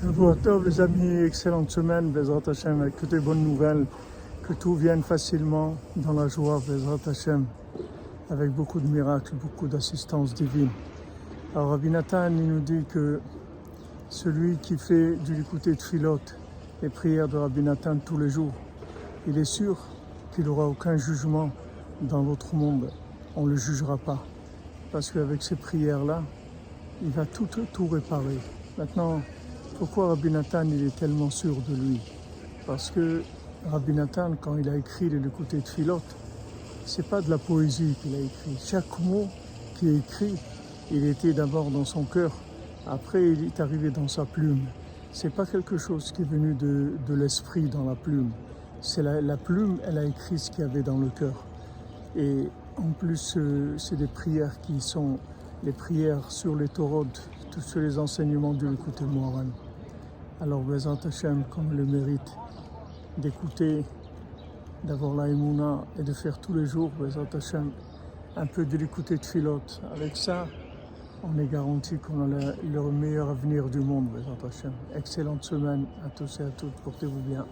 Shavua Tov, les amis, excellente semaine, Bezrat Hashem, avec que des bonnes nouvelles, que tout vienne facilement dans la joie, Bezrat Hashem, avec beaucoup de miracles, beaucoup d'assistance divine. Alors Rabbi Nathan, il nous dit que celui qui fait du Likuté de Philote, les prières de Rabbi Nathan tous les jours, il est sûr qu'il n'aura aucun jugement dans l'autre monde. On ne le jugera pas. Parce qu'avec ces prières-là, il va tout, tout réparer. Maintenant, pourquoi Rabbi Nathan il est tellement sûr de lui? Parce que Rabbi Nathan, quand il a écrit les côté de Philote, c'est pas de la poésie qu'il a écrit. Chaque mot qui est écrit, il était d'abord dans son cœur, après il est arrivé dans sa plume. C'est pas quelque chose qui est venu de, de l'esprit dans la plume. C'est la, plume, elle a écrit ce qu'il y avait dans le cœur. Et en plus, euh, c'est des prières qui sont les prières sur les taureaux, sur les enseignements du l'écouter Moharan. Alors, Bézant Hachem, comme le mérite d'écouter, d'avoir la Emouna et de faire tous les jours, Bézant Hachem, un peu de l'écouter de filote. Avec ça, on est garanti qu'on a le, le meilleur avenir du monde, Bézant Hachem. Excellente semaine à tous et à toutes, portez-vous bien.